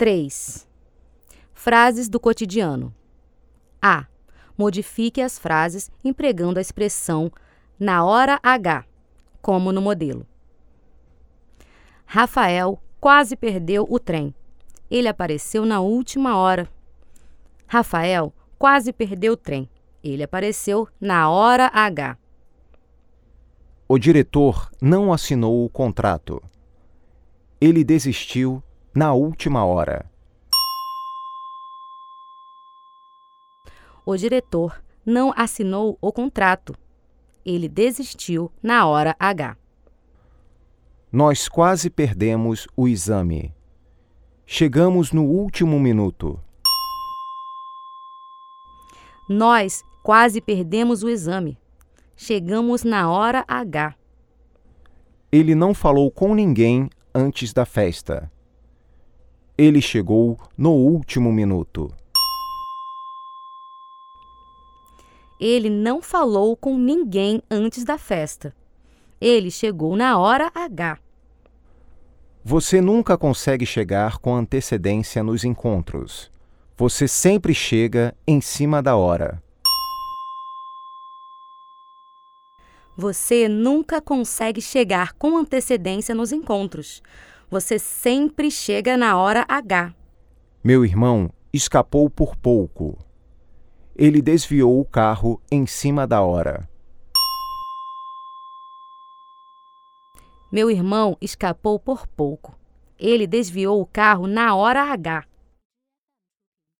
3. Frases do cotidiano. A. Modifique as frases empregando a expressão na hora H, como no modelo. Rafael quase perdeu o trem. Ele apareceu na última hora. Rafael quase perdeu o trem. Ele apareceu na hora H. O diretor não assinou o contrato. Ele desistiu na última hora. O diretor não assinou o contrato. Ele desistiu na hora H. Nós quase perdemos o exame. Chegamos no último minuto. Nós quase perdemos o exame. Chegamos na hora H. Ele não falou com ninguém antes da festa. Ele chegou no último minuto. Ele não falou com ninguém antes da festa. Ele chegou na hora H. Você nunca consegue chegar com antecedência nos encontros. Você sempre chega em cima da hora. Você nunca consegue chegar com antecedência nos encontros. Você sempre chega na hora H. Meu irmão escapou por pouco. Ele desviou o carro em cima da hora. Meu irmão escapou por pouco. Ele desviou o carro na hora H.